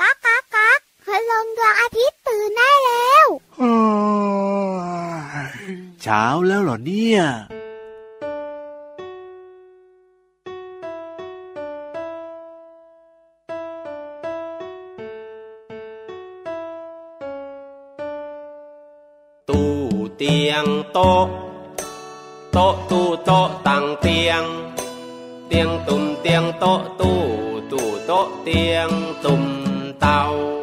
ก๊ากก๊ากก๊ากคืลงดวงอาทิตย์ตื่นได้แล้วเช้าแล้วเหรอเนี่ยตู้เตียงโต๊ะโต๊ะตู้โต๊ะตั้งเตียง เตียงตุ่มเตียงโต๊ะตู้ ตู้โต๊ะ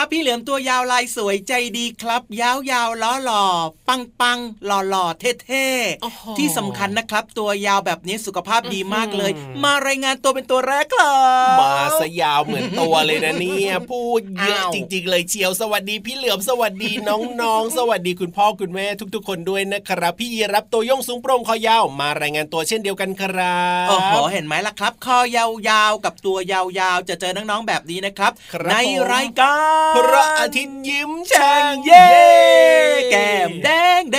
ครับ พี่เหลือมตัวยาวลายสวยใจดีครับ ยาวยาวล้อหล่อปังปังหล่อหล่อเท่เท่โอ้โหที่สำคัญนะครับ ตัวยาวแบบนี้สุขภาพดีมากเลย มารายงานตัวเป็นตัวแรกครับมาซะยาวเหมือนตัวเลยนะเนี่ยพูดเยอะอ้าวจริง ๆ เลยเชียวสวัสดีพี่เหลือมสวัสดีน้องๆ สวัสดีคุณพ่อคุณแม่ทุก ๆ คนด้วยนะครับ พี่ยีรับตัวโยงสูงโปร่งคอยาวมารายงานตัวเช่นเดียวกันครับโอ้โหเห็นไหมล่ะครับ คอยาวๆกับตัวยาวๆจะเจอน้องๆแบบนี้นะครับครับในผมรายการพระอาทิตย์ยิ้มแฉ่งเย้ แก้มแดงแด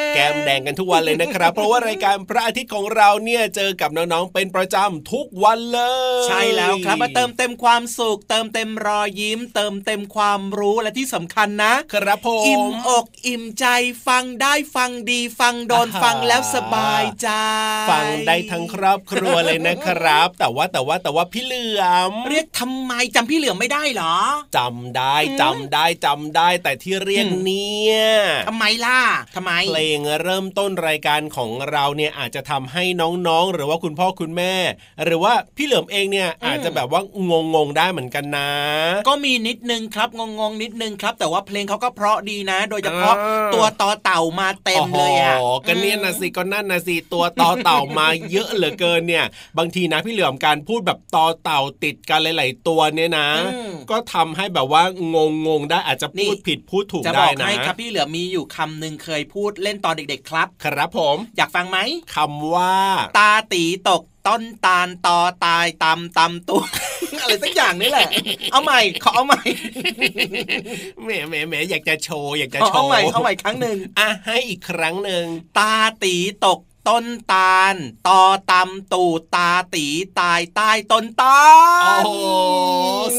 ง แก้มแดงกันทุกวันเลยนะครับ เพราะว่ารายการพระอาทิตย์ของเราเนี่ยเจอกับน้องๆเป็นประจำทุกวันเลย ใช่แล้วครับมาเติมเต็มความสุข เติมเต็มรอยยิ้ม เติมเต็มความรู้และที่สำคัญนะ ครับผมอิ่มอกอิ่มใจฟังได้ฟังดีฟังโดนอ่าฮะฟังแล้วสบายใจฟังได้ทั้งครอบครัวเลยนะครับ แต่ว่าแต่ว่าแต่ว่าพี่เหลือมเรียกทำไมจำพี่เหลือมไม่ได้เหรอจำได้จำได้จำได้แต่ที่เรียกอืมเนี่ยทำไมล่ะทำไมเพลงเริ่มต้นรายการของเราเนี่ยอาจจะทำให้น้องๆ หรือว่าคุณพ่อคุณแม่ หรือว่าพี่เหลือมเองเนี่ยอาจจะแบบว่างงๆได้เหมือนกันนะ ก็มีนิดนึงครับงงๆนิดนึงครับ แต่ว่าเพลงเขาก็เพราะดีนะ โดยเฉพาะอ่าตัวต่อเต่ามาเต็มเลยอะโโหก็เนี่ยนะสิก็นั่นนะสิตัวต่อเต่ามาเยอะเหลือเกินเนี่ย บางทีนะพี่เหลือมการพูดแบบต่อเต่าติดกันหลาย ๆ ตัวเนี่ยนะอืมก็ทำให้แบบว่างงงๆได้อาจจะพูดนี่ผิดพูดถูกจะบได้อกนะให้ครับพี่เหลือมมีอยู่คำหนึ่งเคยพูดเล่นตอนเด็กๆครับ ครับผม อยากฟังไหมคำว่า ตาตีตกต้นตาลตอตายตำตำตัวอะไรสักอย่างนี่แหละ เอาใหม่ขอเอาใหม่แหมแหมแหมอยากจะโชว์อยากจะขอโชเอาว์ใหม่เอาใหม่ครั้งหนึ่งอะให้อีกครั้งหนึ่งตาตีตก ต้นตาลตอตำตูดตาตีตายใต้ต้นตาล โอ้โห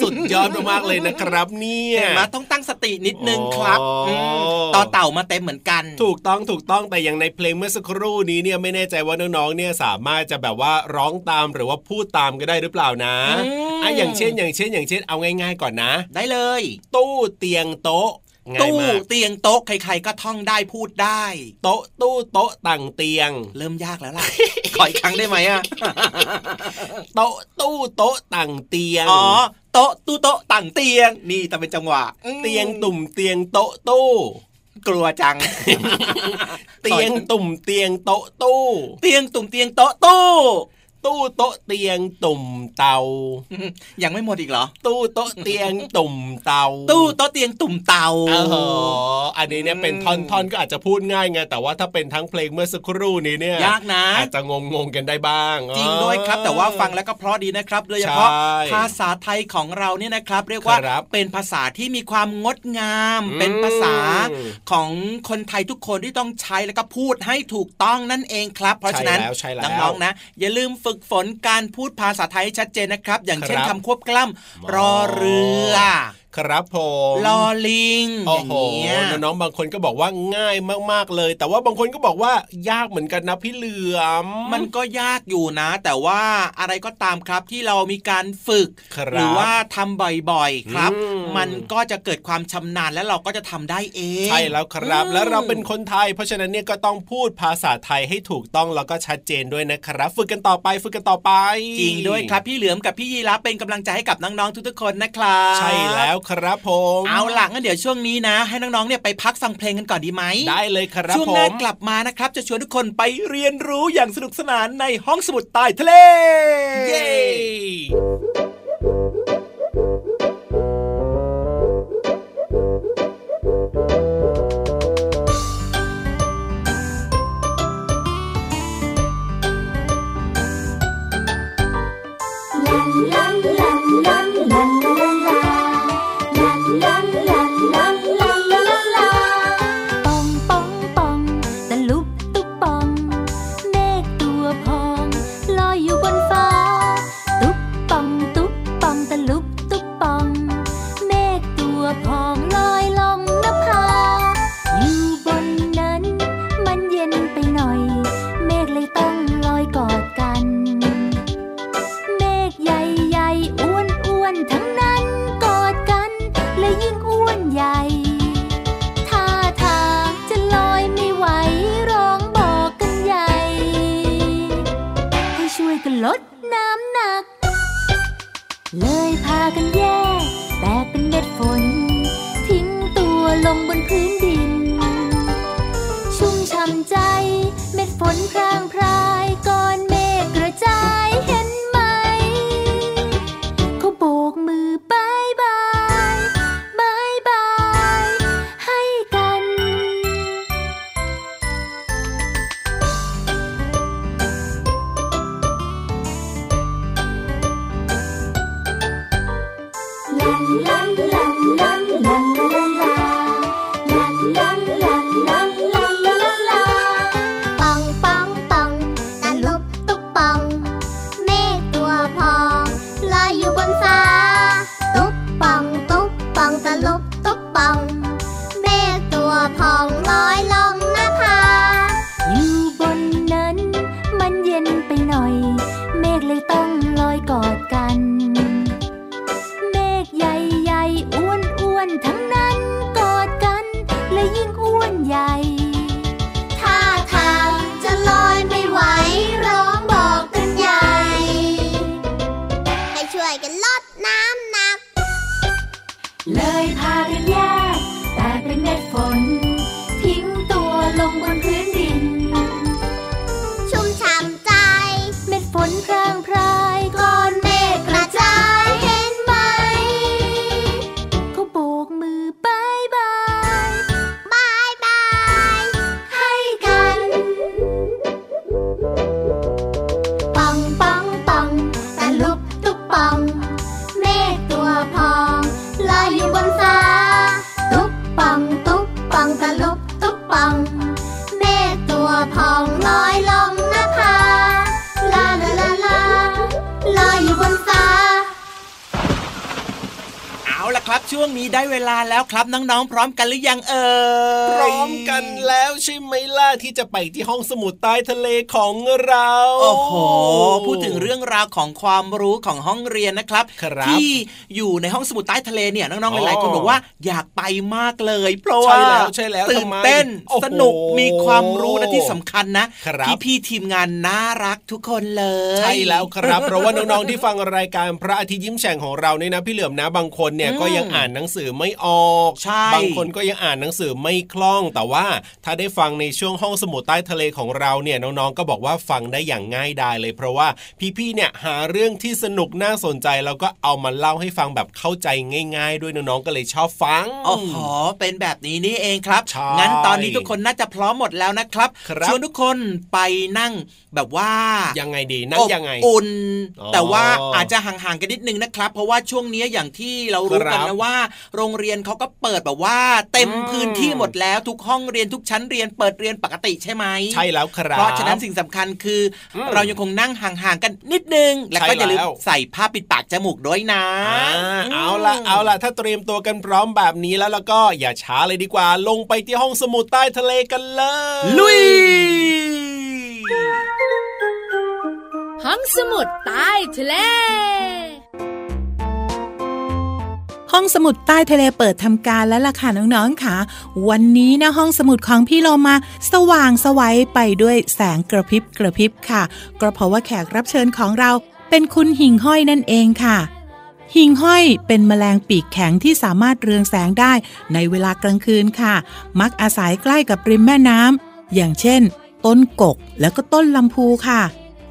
สุดยอดมากๆเลยนะครับ เนี่ยเห็นไหมต้องตั้งสตินิดนึงครับอ๋ออืมต่อเต่ามาเต็มเหมือนกัน ถูกต้องถูกต้องแต่อย่างในเพลงเมื่อสักครู่นี้เนี่ยไม่แน่ใจว่าน้องๆเนี่ยสามารถจะแบบว่าร้องตามหรือว่าพูดตามก็ได้หรือเปล่านะอืมอะอย่างเช่น อย่างเช่น อย่างเช่น เอาง่าย ๆ ก่อนนะ ได้เลย ตู้เตียงโต๊ะง่าย ตู้มากเตียงโต๊ะใคร ๆ ก็ท่องได้พูดได้ โต๊ะตู้โต๊ะต่างเตียง เริ่มยากแล้วล่ะขออีกครั้งได้ไหมอะโต๊ะตู้โต๊ะต่างเตียงอ๋อโต๊ะตู้โต๊ะต่างเตียง นี่แต่เป็นจังหวะ เตียงตุ่มเตียงโต๊ะตู้กลัวจัง เตียงตุ่มเตียงโต๊ะตู้ เตียงตุ่มเตียงโต๊ะตู้ ตู้โต๊ะเตียงตุ่มเตา ยังไม่หมดอีกเหรอ ตู้โต๊ะเตียงตุ่มเตา ตู้โต๊ะเตียงตุ่มเตาเอออันนี้เนี่ยเป็นท่อนๆก็อาจจะพูดง่ายไงแต่ว่าถ้าเป็นทั้งเพลงเมื่อสักครู่นี้เนี่ยยากนะอาจจะงงๆกันได้บ้าง จริงด้วยครับ แต่ว่าฟังแล้วก็เพราะดีนะครับโดยเฉพาะใช่ภาษาไทยของเราเนี่ยนะครับ เรียกว่าครับเป็นภาษาที่มีความงดงามอืมเป็นภาษาของคนไทยทุกคนที่ต้องใช้แล้วก็พูดให้ถูกต้องนั่นเองครับ เพราะฉะนั้นใช่แล้วใช่แล้วน้องๆนะ อย่าลืมฝึกฝนการพูดภาษาไทยให้ชัดเจนนะครับ อย่างเช่นครับคำควบกล้ำรอเรือ ครับผมลอลิงอโอ้ย่างโหเงี้ยน้องๆบางคนก็บอกว่าง่ายมากๆเลย แต่ว่าบางคนก็บอกว่ายากเหมือนกันนะพี่เหลือม มันก็ยากอยู่นะ แต่ว่าอะไรก็ตามครับที่เรามีการฝึกครับหรือว่าทำบ่อยๆครับอืมมันก็จะเกิดความชำนาญและเราก็จะทำได้เองใช่แล้วครับอืมแล้วเราเป็นคนไทย เพราะฉะนั้นเนี่ยก็ต้องพูดภาษาไทยให้ถูกต้องแล้วก็ชัดเจนด้วยนะครับ ฝึกกันต่อไปฝึกกันต่อไปจริงด้วยครับพี่เหลือมกับพี่ยีรับเป็นกำลังใจให้กับน้องๆทุกๆคนนะครับใช่แล้วครับผม เอาล่ะงั้นเดี๋ยวช่วงนี้นะ ให้น้องๆเนี่ยไปพักฟังเพลงกันก่อนดีไหมได้เลยครับช่วงผหน้ามกลับมานะครับ จะชวนทุกคนไปเรียนรู้อย่างสนุกสนานในห้องสมุดใต้ทะเล เย้ ลงบนพื้นดิ ครับน้องๆพร้อมกันหรือยังเอ่ยพร้อมกันแล้วใช่ไหมล่ะที่จะไปที่ห้องสมุดใต้ทะเลของเราโอ้โหพูดถึงเรื่องราวของความรู้ของห้องเรียนนะครับครับที่อยู่ในห้องสมุดใต้ทะเลเนี่ยน้องๆหลายๆคนอ๋อบอกว่าอยากไปมากเลยเพราะใช่ว่าแล้วใช่แล้วตื่นทำไมเต้นโอ้โหสนุกมีความรู้และที่สำคัญนะครับพี่ๆทีมงานน่ารักทุกคนเลย ใช่แล้วครับ เพราะว่าน้องๆที่ฟังรายการพระอาทิตย์ยิ้มแฉ่งของเราเนี่ยนะพี่เหลือมนะบางคนเนี่ยอืมก็ยังอ่านหนังสือไม่ออกใช่บางคนก็ยังอ่านหนังสือไม่คล่อง แต่ว่าถ้าได้ฟังในช่วงห้องสมุดใต้ทะเลของเราเนี่ยน้องๆก็บอกว่าฟังได้อย่างง่ายดายเลย เพราะว่าพี่ๆเนี่ยหาเรื่องที่สนุกน่าสนใจแล้วก็เอามาเล่าให้ฟังแบบเข้าใจง่าย ๆ ด้วยน้องๆก็เลยชอบฟังโอ้โหเป็นแบบนี้นี่เองครับใช่งั้นตอนนี้ทุกคนน่าจะพร้อมหมดแล้วนะครับครับชวนทุกคนไปนั่งแบบว่ายังไงดีนั่งยังไงอบอุ่นอ๋อแต่ว่าอาจจะห่างๆกันนิดนึงนะครับ เพราะว่าช่วงนี้อย่างที่เรารู้กันครันะบว่า โรงเรียนเขาก็เปิดแบบว่า เต็มอืมพื้นที่หมดแล้วทุกห้องเรียนทุกชั้นเรียนเปิดเรียนปกติใช่ไหมใช่แล้วครับเพราะฉะนั้นสิ่งสำคัญคืออมเรายังคงนั่งห่างๆกันนิดนึง แล้วก็ใช่อย่าลืมแล้วใส่ผ้าปิดปากจมูกด้วยนะอ่าเอาละเอาละถ้าเตรียมตัวกันพร้อมแบบนี้แล้วแล้วก็อย่าช้าเลยดีกว่า ลงไปที่ห้องสมุดใต้ทะเลกันเลย ลุย ห้องสมุดใต้ทะเล ห้องสมุดใต้ทะเลเปิดทำการแล้วล่ะค่ะน้องๆค่ะ วันนี้นะห้องสมุดของพี่โลมาสว่างสวัยไปด้วยแสงกระพริบกระพริบค่ะ ก็เพราะว่าแขกรับเชิญของเราเป็นคุณหิ่งห้อยนั่นเองค่ะหิ่งห้อยเป็นแมลงปีกแข็งที่สามารถเรืองแสงได้ในเวลากลางคืนค่ะ มักอาศัยใกล้กับริมแม่น้ำอย่างเช่น ต้นกกแล้วก็ต้นลำพูค่ะ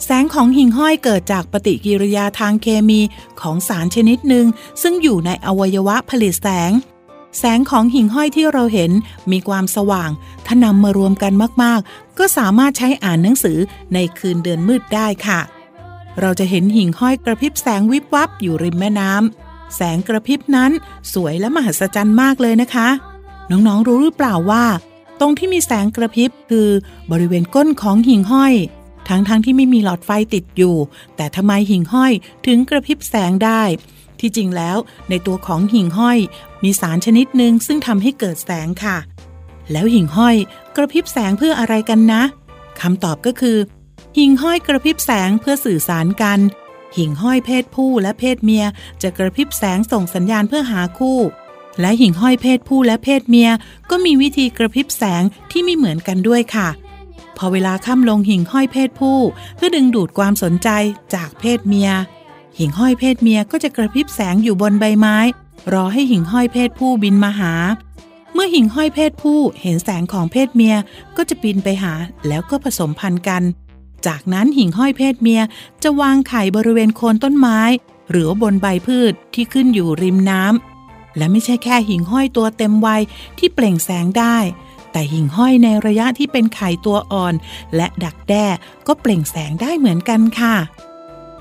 แสงของหิ่งห้อยเกิดจากปฏิกิริยาทางเคมีของสารชนิดหนึ่งซึ่งอยู่ในอวัยวะผลิตแสง แสงของหิ่งห้อยที่เราเห็นมีความสว่าง ถ้านำมารวมกันมากๆ ก็สามารถใช้อ่านหนังสือในคืนเดือนมืดได้ค่ะ เราจะเห็นหิ่งห้อยกระพริบแสงวิบวับอยู่ริมแม่น้ำแสงกระพริบนั้นสวยและมหัศจรรย์มากเลยนะคะ น้องๆรู้หรือเปล่าว่า ตรงที่มีแสงกระพริบคือบริเวณก้นของหิ่งห้อย ทั้งๆทที่ไม่มีหลอดไฟติดอยู่ แต่ทำไมหิ่งห้อยถึงกระพริบแสงได้ ที่จริงแล้วในตัวของหิ่งห้อย มีสารชนิดหนึ่งซึ่งทำให้เกิดแสงค่ะ แล้วหิ่งห้อยกระพริบแสงเพื่ออะไรกันนะคำตอบก็คือ หิ่งห้อยกระพริบแสงเพื่อสื่อสารกัน หิ่งห้อยเพศผู้และเพศเมีย จะกระพริบแสงส่งสัญญาณเพื่อหาคู่ และหิ่งห้อยเพศผู้และเพศเมีย ก็มีวิธีกระพริบแสงที่ไม่เหมือนกันด้วยค่ะ อเวลาค่ำลงหิ่งห้อยเพศผู้ เพื่อดึงดูดความสนใจจากเพศเมีย หิ่งห้อยเพศเมียก็จะกระพริบแสงอยู่บนใบไม้ รอให้หิ่งห้อยเพศผู้บินมาหา เมื่อหิ่งห้อยเพศผู้เห็นแสงของเพศเมียก็จะบินไปหาแล้วก็ผสมพันธุ์กัน จากนั้นหิ่งห้อยเพศเมียจะวางไข่บริเวณโคนต้นไม้ หรือบนใบพืชที่ขึ้นอยู่ริมน้ำและไม่ใช่แค่หิ่งห้อยตัวเต็มวัยที่เปล่งแสงได้ แต่หิ่งห้อยในระยะที่เป็นไข่ตัวอ่อน และดักแด้ก็เปล่งแสงได้เหมือนกันค่ะ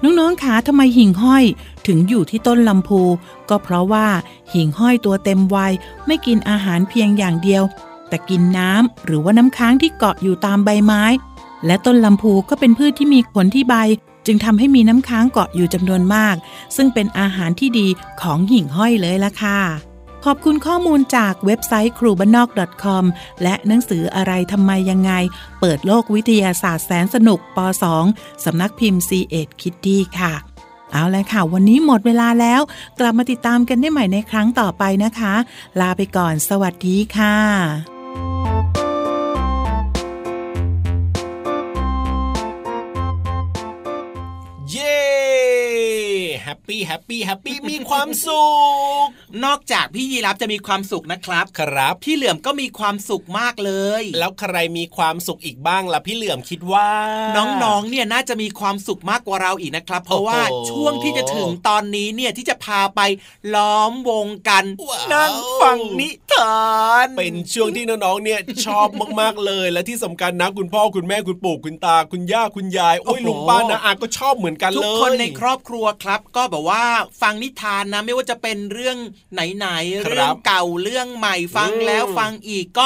น้องๆคะทำไมหิ่งห้อยถึงอยู่ที่ต้นลำพู ก็เพราะว่าหิ่งห้อยตัวเต็มวัยไม่กินอาหารเพียงอย่างเดียว แต่กินน้ำหรือว่าน้ำค้างที่เกาะอยู่ตามใบไม้ และต้นลำพูก็เป็นพืชที่มีผลที่ใบจึงทำให้มีน้ำค้างเกาะอยู่จำนวนมาก ซึ่งเป็นอาหารที่ดีของหิ่งห้อยเลยล่ะค่ะ ขอบคุณข้อมูลจากเว็บไซต์ครูบ้านนอก .com และหนังสืออะไรทำไมยังไง เปิดโลกวิทยาศาสตร์แสนสนุกป .2 สำนักพิมพ์ c ีเอ็ดคิตตี้ค่ะเอาละค่ะ วันนี้หมดเวลาแล้ว กลับมาติดตามกันได้ใหม่ในครั้งต่อไปนะคะ ลาไปก่อน สวัสดีค่ะ แฮปปี้แฮปปี้แฮปปี้มีความสุข นอกจากพี่ยีรับจะมีความสุขนะครับ ครับ พี่เหลือมก็มีความสุขมากเลย แล้วใครมีความสุขอีกบ้างล่ะพี่เหลื่อมคิดว่า น้องๆเนี่ยน่าจะมีความสุขมากกว่าเราอีกนะครับ เพราะว่าโอ้โหช่วงที่จะถึงตอนนี้เนี่ยที่จะพาไปล้อมวงกันว้าวนั่งฟังนิทานเป็นช่วงที่น้องๆเนี่ยชอบมากๆเลย และที่สำคัญนะคุณพ่อคุณแม่คุณปู่คุณตาคุณย่าคุณยายโอ้ยลุงป้านะอาก็ชอบเหมือนกันทุเลกยคนในครอบครัวครับ ก็แบบว่าฟังนิทานนะไม่ว่าจะเป็นเรื่องไหนๆครับเรื่องเก่าเรื่องใหม่ฟังอืมแล้วฟังอีกก็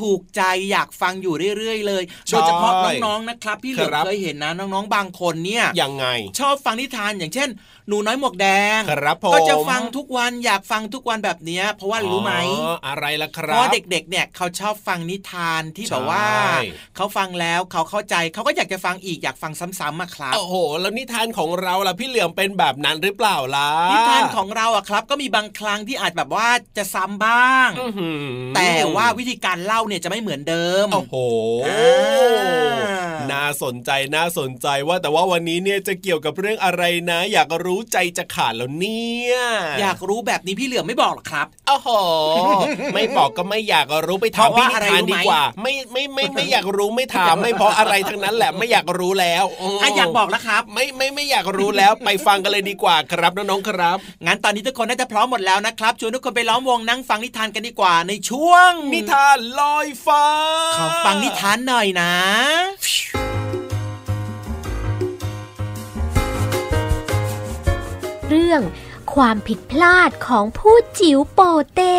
ถูกใจอยากฟังอยู่เรื่อยๆ เลยใช่โดยเฉพาะน้องๆนะครับพี่เหลือครับเคยเห็นนะน้องๆบางคนเนี่ยยังไง ชอบฟังนิทานอย่างเช่น หนูน้อยหมวกแดงครับผมก็จะฟังทุกวันอยากฟังทุกวันแบบเนี้ยเพราะว่ารู้ไหมอ๋ออะไรล่ะคเพรับราะว่าเด็กๆเนี่ยเขาชอบฟังนิทานที่ใช่แบบว่าเขาฟังแล้วเขาเข้าใจเขาก็อยากจะฟังอีกอยากฟังซ้ำๆอะครับโอ้โห แล้วนิทานของเราล่ะพี่เหลื่อมเป็นแบบนั้นหรือเปล่าล่ะนิทานของเราอะครับ ก็มีบางครั้งที่อาจแบบว่าจะซ้ำบ้างอื้อหือแต่ว่าวิธีการเล่าเนี่ยจะไม่เหมือนเดิม โอ้โหอ่าน่าสนใจน่าสนใจว่าแต่ว่าวันนี้เนี่ยจะเกี่ยวกับเรื่องอะไรนะ อยากรู้ใจจะขาดแล้วเนี่ยอยากรู้แบบนี้พี่เหลือมไม่บอกหรอกครับโอ้โห ไม่บอกก็ไม่อยากรู้ไปถามเพราะพี่ว่านิอะไรทานรู้ไหมดีกว่า ไม่ไม่ไม่ไม่อยากรู้ไม่ถามไม่เพราะอะไรทั้งนั้นแหละไม่อยากรู้แล้วอะอยากบอกแล้วครับ ไม่ไม่ไม่อยากรู้แล้วไปฟังกันเลยดีกว่าครับน้องๆครับงั้นตอนนี้ทุกคนน่าจะพร้อมหมดแล้วนะครับชวนทุกคนไปล้อมวงนั่งฟังนิทานกันดีกว่าในช่วงนิทานลอยฟ้า ขอฟังนิทานหน่อยนะเรื่องความผิดพลาดของผู้จิ๋วโปเต้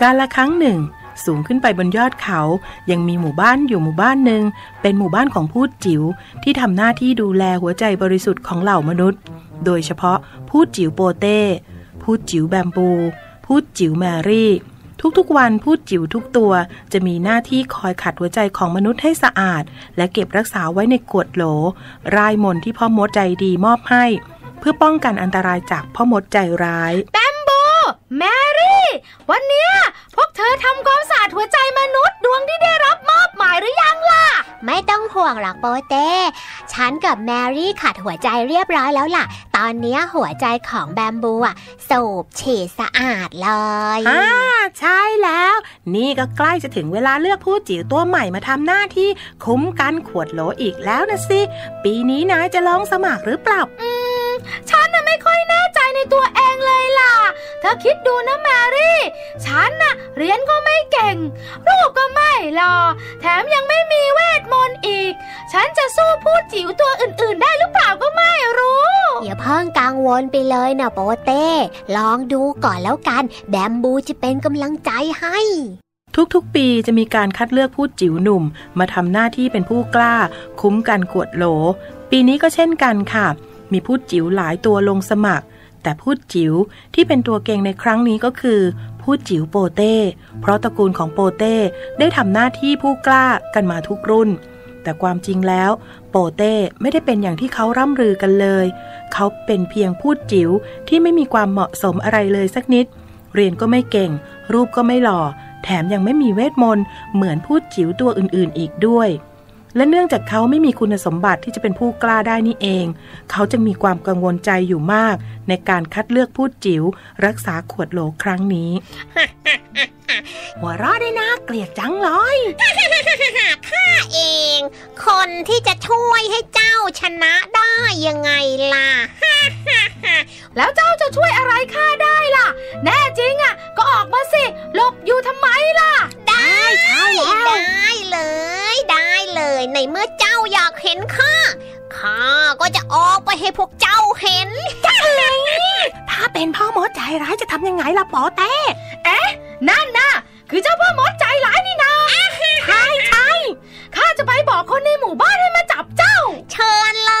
การละครั้งหนึ่ง สูงขึ้นไปบนยอดเขา ยังมีหมู่บ้านอยู่หมู่บ้านหนึ่ง เป็นหมู่บ้านของพูดจิ๋วที่ทำหน้าที่ดูแลหัวใจบริสุทธิ์ของเหล่ามนุษย์ โดยเฉพาะพูดจิ๋วโปเต้ พูดจิ๋วแบมบู พูดจิ๋วแมรี่ ทุกๆวันพูดจิ๋วทุกตัว จะมีหน้าที่คอยขัดหัวใจของมนุษย์ให้สะอาด และเก็บรักษาไว้ในกวดโหล รายมนที่พ่อมดใจดีมอบให้ เพื่อป้องกันอันตรายจากพ่อมดใจร้ายแบมโบแม วันเนี้ยพวกเธอทำความสะอาดหัวใจมนุษย์ดวงที่ได้รับมอบหมายหรือยังล่ะ ไม่ต้องห่วงหรอกโปเต้ ฉันกับแมรี่ขัดหัวใจเรียบร้อยแล้วล่ะ ตอนเนี้ยหัวใจของแบมบูอะสูบฉีดสะอาดเลยอ่าใช่แล้ว นี่ก็ใกล้จะถึงเวลาเลือกผู้จิ๋วตัวใหม่มาทำหน้าที่คุ้มกันขวดโหลอีกแล้วนะสิ ปีนี้นายจะลองสมัครหรือเปล่าฉันน่ะไม่ค่อยแน่ใจในตัวเอง เลยล่ะเธอคิดดูนะแมรี่ ฉันน่ะเรียนก็ไม่เก่ง รูปก็ไม่หล่อแถมยังไม่มีเวทมนต์อีก ฉันจะสู้ผู้จิ๋วตัวอื่นๆ ได้หรือเปล่าก็ไม่รู้ อย่าเพิ่งกังวลไปเลยนะโปเต้ ลองดูก่อนแล้วกัน แบมบูจะเป็นกำลังใจให้ทุกๆ ปีจะมีการคัดเลือกผู้จิ๋วหนุ่ม มาทำหน้าที่เป็นผู้กล้า คุ้มกันขวดโหล ปีนี้ก็เช่นกันค่ะ มีผู้จิ๋วหลายตัวลงสมัคร แต่ผู้จิ๋วที่เป็นตัวเก่งในครั้งนี้ก็คือผู้จิ๋วโปเต้ เพราะตระกูลของโปเต้ได้ทำหน้าที่ผู้กล้ากันมาทุกรุ่น แต่ความจริงแล้ว โปเต้ไม่ได้เป็นอย่างที่เขาร่ำลือกันเลย เขาเป็นเพียงผู้จิ๋วที่ไม่มีความเหมาะสมอะไรเลยสักนิด เรียนก็ไม่เก่ง รูปก็ไม่หล่อ แถมยังไม่มีเวทมนต์เหมือนผู้จิ๋วตัวอื่นๆ อีกด้วย และเนื่องจากเขาไม่มีคุณสมบัติที่จะเป็นผู้กล้าได้นี่เอง เขาจึงมีความกังวลใจอยู่มาก ในการคัดเลือกผู้จิ๋วรักษาขวดโหลครั้งนี้ หัวเราะได้นะเกลียดจังเลยข้าเอง คนที่จะช่วยให้เจ้าชนะได้ยังไงล่ะ แล้วเจ้าจะช่วยอะไรข้าได้ล่ะ แน่จริงอะ ก็ออกมาสิ หลบอยู่ทำไมล่ะ ได้ใช่ได้เลยได้เลย ในเมื่อเจ้าอยากเห็นข้า ข้าก็จะออกไปให้พวกเจ้าเห็นถ้าเป็นพ่อมดใจร้ายจะทำยังไงล่ะปอเต้นั่นน่ะ คือเจ้าพ่อมดใจร้ายนี่นาใช่ใช่ข้าจะไปบอกคนในหมู่บ้านให้มาจับเจ้า เชิญเล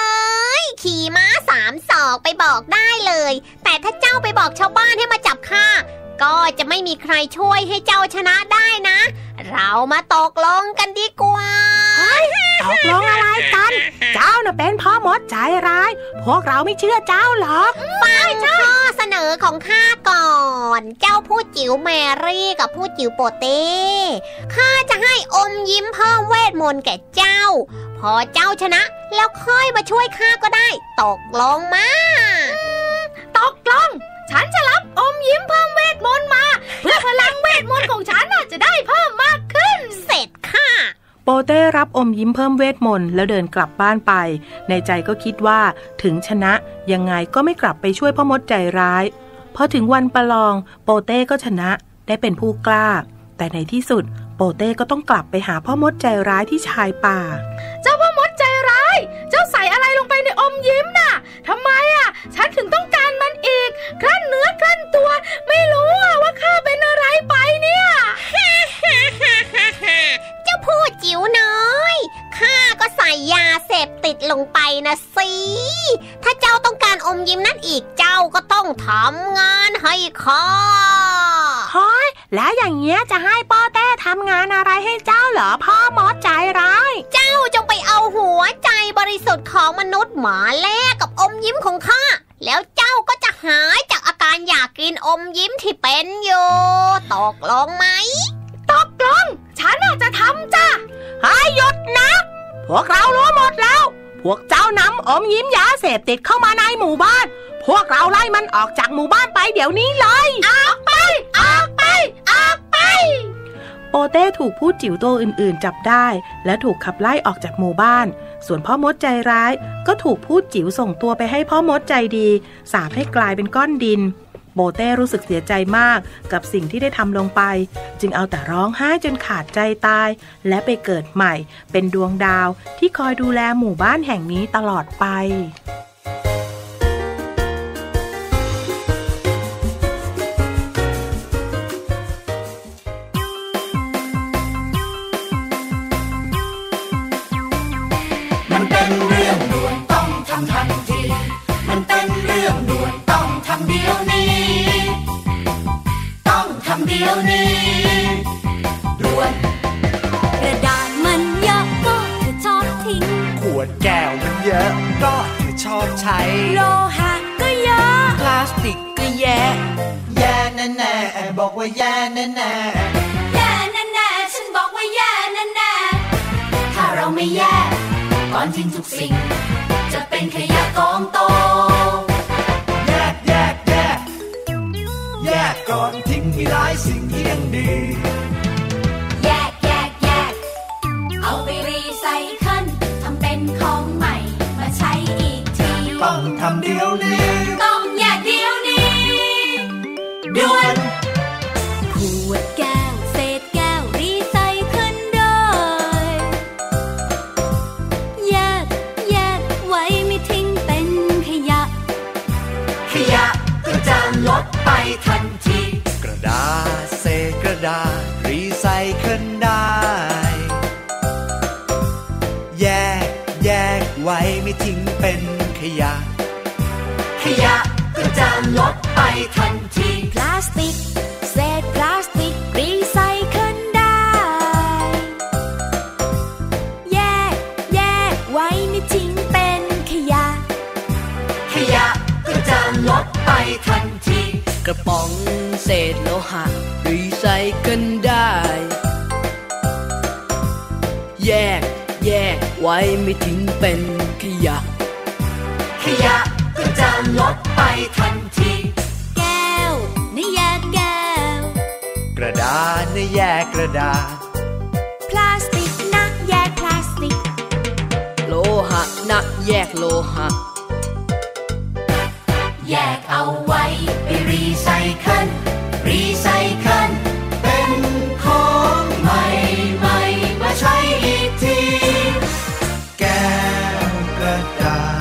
ย ขี่ม้าสามศอกไปบอกได้เลย แต่ถ้าเจ้าไปบอกชาวบ้านให้มาจับข้า ก็จะไม่มีใครช่วยให้เจ้าชนะได้นะ เรามาตกลงกันดีกว่าตกลงอะไรกัน เจ้าน่ะเป็นพ่อมดใจร้าย พวกเราไม่เชื่อเจ้าหรอกฟังข้อเสนอของข้าก่อน เจ้าผู้จิ๋วแมรี่กับผู้จิ๋วโปเต้ข้าจะให้อมยิ้มเพิ่มเวทมนต์แก่เจ้า พอเจ้าชนะ แล้วค่อยมาช่วยข้าก็ได้ ตกลงมา ตกลง ฉันจะรับอมยิ้มเพิ่มเวทมนต์มา เพื่อพลังเวทมนต์ของฉันน่ะจะได้เพิ่มมากขึ้น เสร็จค่ะ โปเต้รับอมยิ้มเพิ่มเวทมนต์แล้วเดินกลับบ้านไป ในใจก็คิดว่าถึงชนะยังไงก็ไม่กลับไปช่วยพ่อมดใจร้ายพอถึงวันประลองโปเต้ก็ชนะได้เป็นผู้กล้า แต่ในที่สุดโปเต้ก็ต้องกลับไปหาพ่อมดใจร้ายที่ชายป่า เจ้าพ่อมดใจร้าย เจ้าใส่อะไรลงไปในอมยิ้มน่ะทำไมอะ ฉันถึงต้องการมันอีกกลั้นเนื้อกลั้นตัว ไม่รู้อะว่าข้าเป็นอะไรไปเนี่ยเจ้าพูดจิ๋วน้อยข้าก็ใส่ยาเสพติดลงไปนะสิถ้าเจ้าต้องการอมยิ้มนั่นอีกเจ้าก็ต้องทำงานให้ข้าเฮ้ยแล้วอย่างเงี้ยจะให้ป้อเต้ทำงานอะไรให้เจ้าเหรอพ่อมดใจร้าย เจ้าจง ไปเอาหัวใจบริสุทธิ์ของมนุษย์หมาแลกกับอมยิ้มของข้า แล้วเจ้าก็จะหายจากอาการอยากกินอมยิ้มที่เป็นอยู่ตกลงไหมตกลง ฉันนน่ะจะทำจ้ะให้หยุดนะ พวกเรารู้หมดแล้ว พวกเจ้านำอมยิ้มยาเสพติดเข้ามาในหมู่บ้าน พวกเราไล่มันออกจากหมู่บ้านไปเดี๋ยวนี้เลย ออกไป ออกไป ออกไป โปเต้ถูกผู้จิ๋วตัวอื่นๆ จับได้ และถูกขับไล่ออกจากหมู่บ้าน ส่วนพ่อมดใจร้าย ก็ถูกผู้จิ๋วส่งตัวไปให้พ่อมดใจดีสาปให้กลายเป็นก้อนดิน โปเต้รู้สึกเสียใจมากกับสิ่งที่ได้ทำลงไป จึงเอาแต่ร้องไห้จนขาดใจตาย และไปเกิดใหม่เป็นดวงดาวที่คอยดูแลหมู่บ้านแห่งนี้ตลอดไป ยวนี้ด่วนกระดาษมันเยอะก็เธอชอบทิ้ง ขวดแก้วมันเยอะก็เธอชอบใช้ โลหะก็เยอะ พลาสติกก็แย่แย่แน่แน่ๆบอกว่าแย่แน่แน่แย่แน่ๆฉันบอกว่าแย่แน่ถ้าเราไม่แยกก่อนทิ้งทุกสิ่ง ยังดีๆแยกแยกแยกเอาไปรีไซเคิลทำเป็นของใหม่มาใช้อีกที ต้องทำเดี๋ยวนี้ หะรีไซเคิลได้ แยกแยกไว้ไม่ทิ้งเป็นขยะ ขยะก็จะลดไปทันที แก้วนี่แยกแก้ว กระดาษนะแยกกระดาษ พลาสติกนะแยกพลาสติก โลหะนะแยกโลหะ ก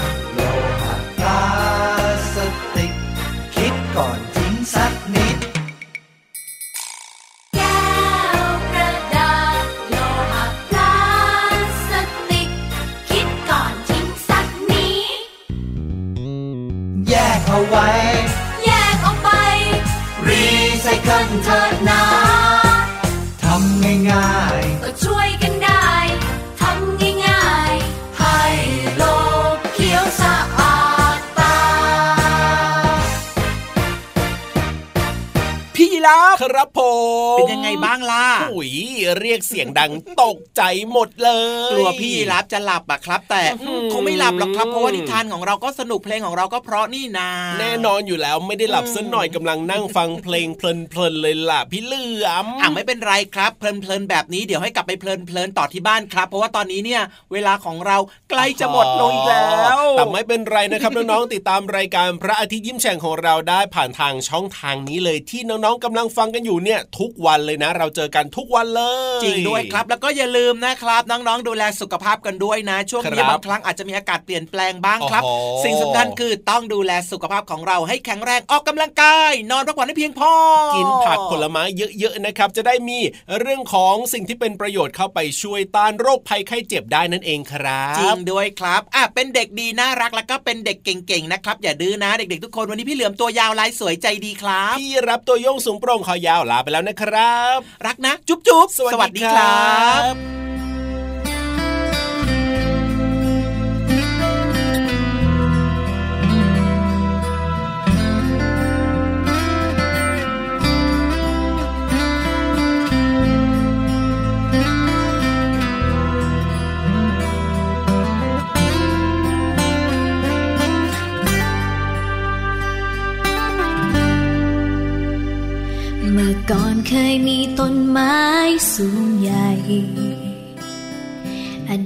เรียกเสียงดังตกใจหมดเลย กลัวพี่ยีรับจะหลับอะครับ แต่อื้อหือคงไม่หลับหรอกครับเพราะว่านิทานของเราก็สนุกเพลงของเราก็เพราะนี่นาแน่นอนอยู่แล้วไม่ได้หลับสักหน่อยกำลังนั่งฟังเพลงเพลินๆเลยล่ะพี่เหลือมอะไม่เป็นไรครับเพลินๆแบบนี้เดี๋ยวให้กลับไปเพลินๆต่อที่บ้านครับ เพราะว่าตอนนี้เนี่ยเวลาของเราใกล้จะหมดลงอีกแล้วแต่ไม่เป็นไรนะครับน้องๆติดตามรายการพระอาทิตย์ยิ้มแฉ่งของเราได้ผ่านทางช่องทางนี้เลยที่น้องๆกำลังฟังกันอยู่เนี่ยทุกวันเลยนะ เราเจอกันทุกวันเลยจริงด้วยครับ แล้วก็อย่าลืมนะครับน้องๆ ดูแลสุขภาพกันด้วยนะ ช่วงนี้ครับบางครั้งอาจจะมีอากาศเปลี่ยนแปลงบ้างครับโอ้โหสิ่งสำคัญคือต้องดูแลสุขภาพของเราให้แข็งแรงออกกำลังกาย นอนพักผ่อนให้เพียงพอ กินผักผลไม้เยอะๆนะครับ จะได้มีเรื่องของสิ่งที่เป็นประโยชน์เข้าไปช่วยต้านโรคภัยไข้เจ็บได้นั่นเองครับจริงด้วยครับอะเป็นเด็กดีน่ารักแล้วก็เป็นเด็กเก่งๆนะครับอย่าดื้อนะเด็กๆทุกคนวันนี้พี่เหลือมตัวยาวลายสวยใจดีครับพี่รับตัวโยงสูงโปร่งคอยาวลาไปแล้วนะครับ รักนะ จุ๊บจุ๊บสวัสวัสดีครับ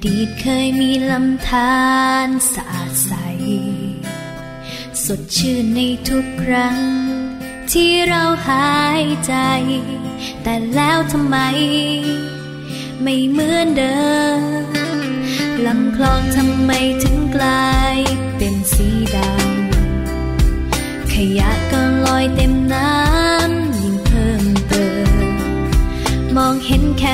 ดีตเคยมีลำธารสะอาดใส สดชื่นในทุกครั้ง ที่เราหายใจ แต่แล้วทำไม ไม่เหมือนเดิมลำคลองทำไมถึงกลายเป็นสีดำขยะก็ลอยเต็มน้ำ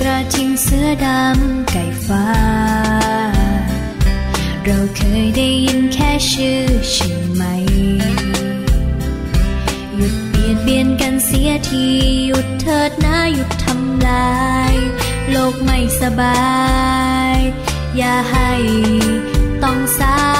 กระทิงเสือดำไก่ฟ้า เราเคยได้ยินแค่ชื่อใช่ไหม หยุดเบียดเบียนกันเสียที หยุดเถิดนะหยุดทำลาย โลกไม่สบาย อย่าให้ต้องสา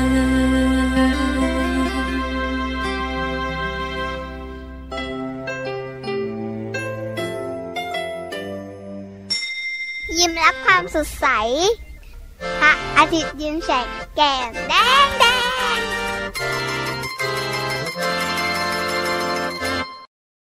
ความสดใสพระอาทิตย์ยิ้มแฉกแก้มแดงแดง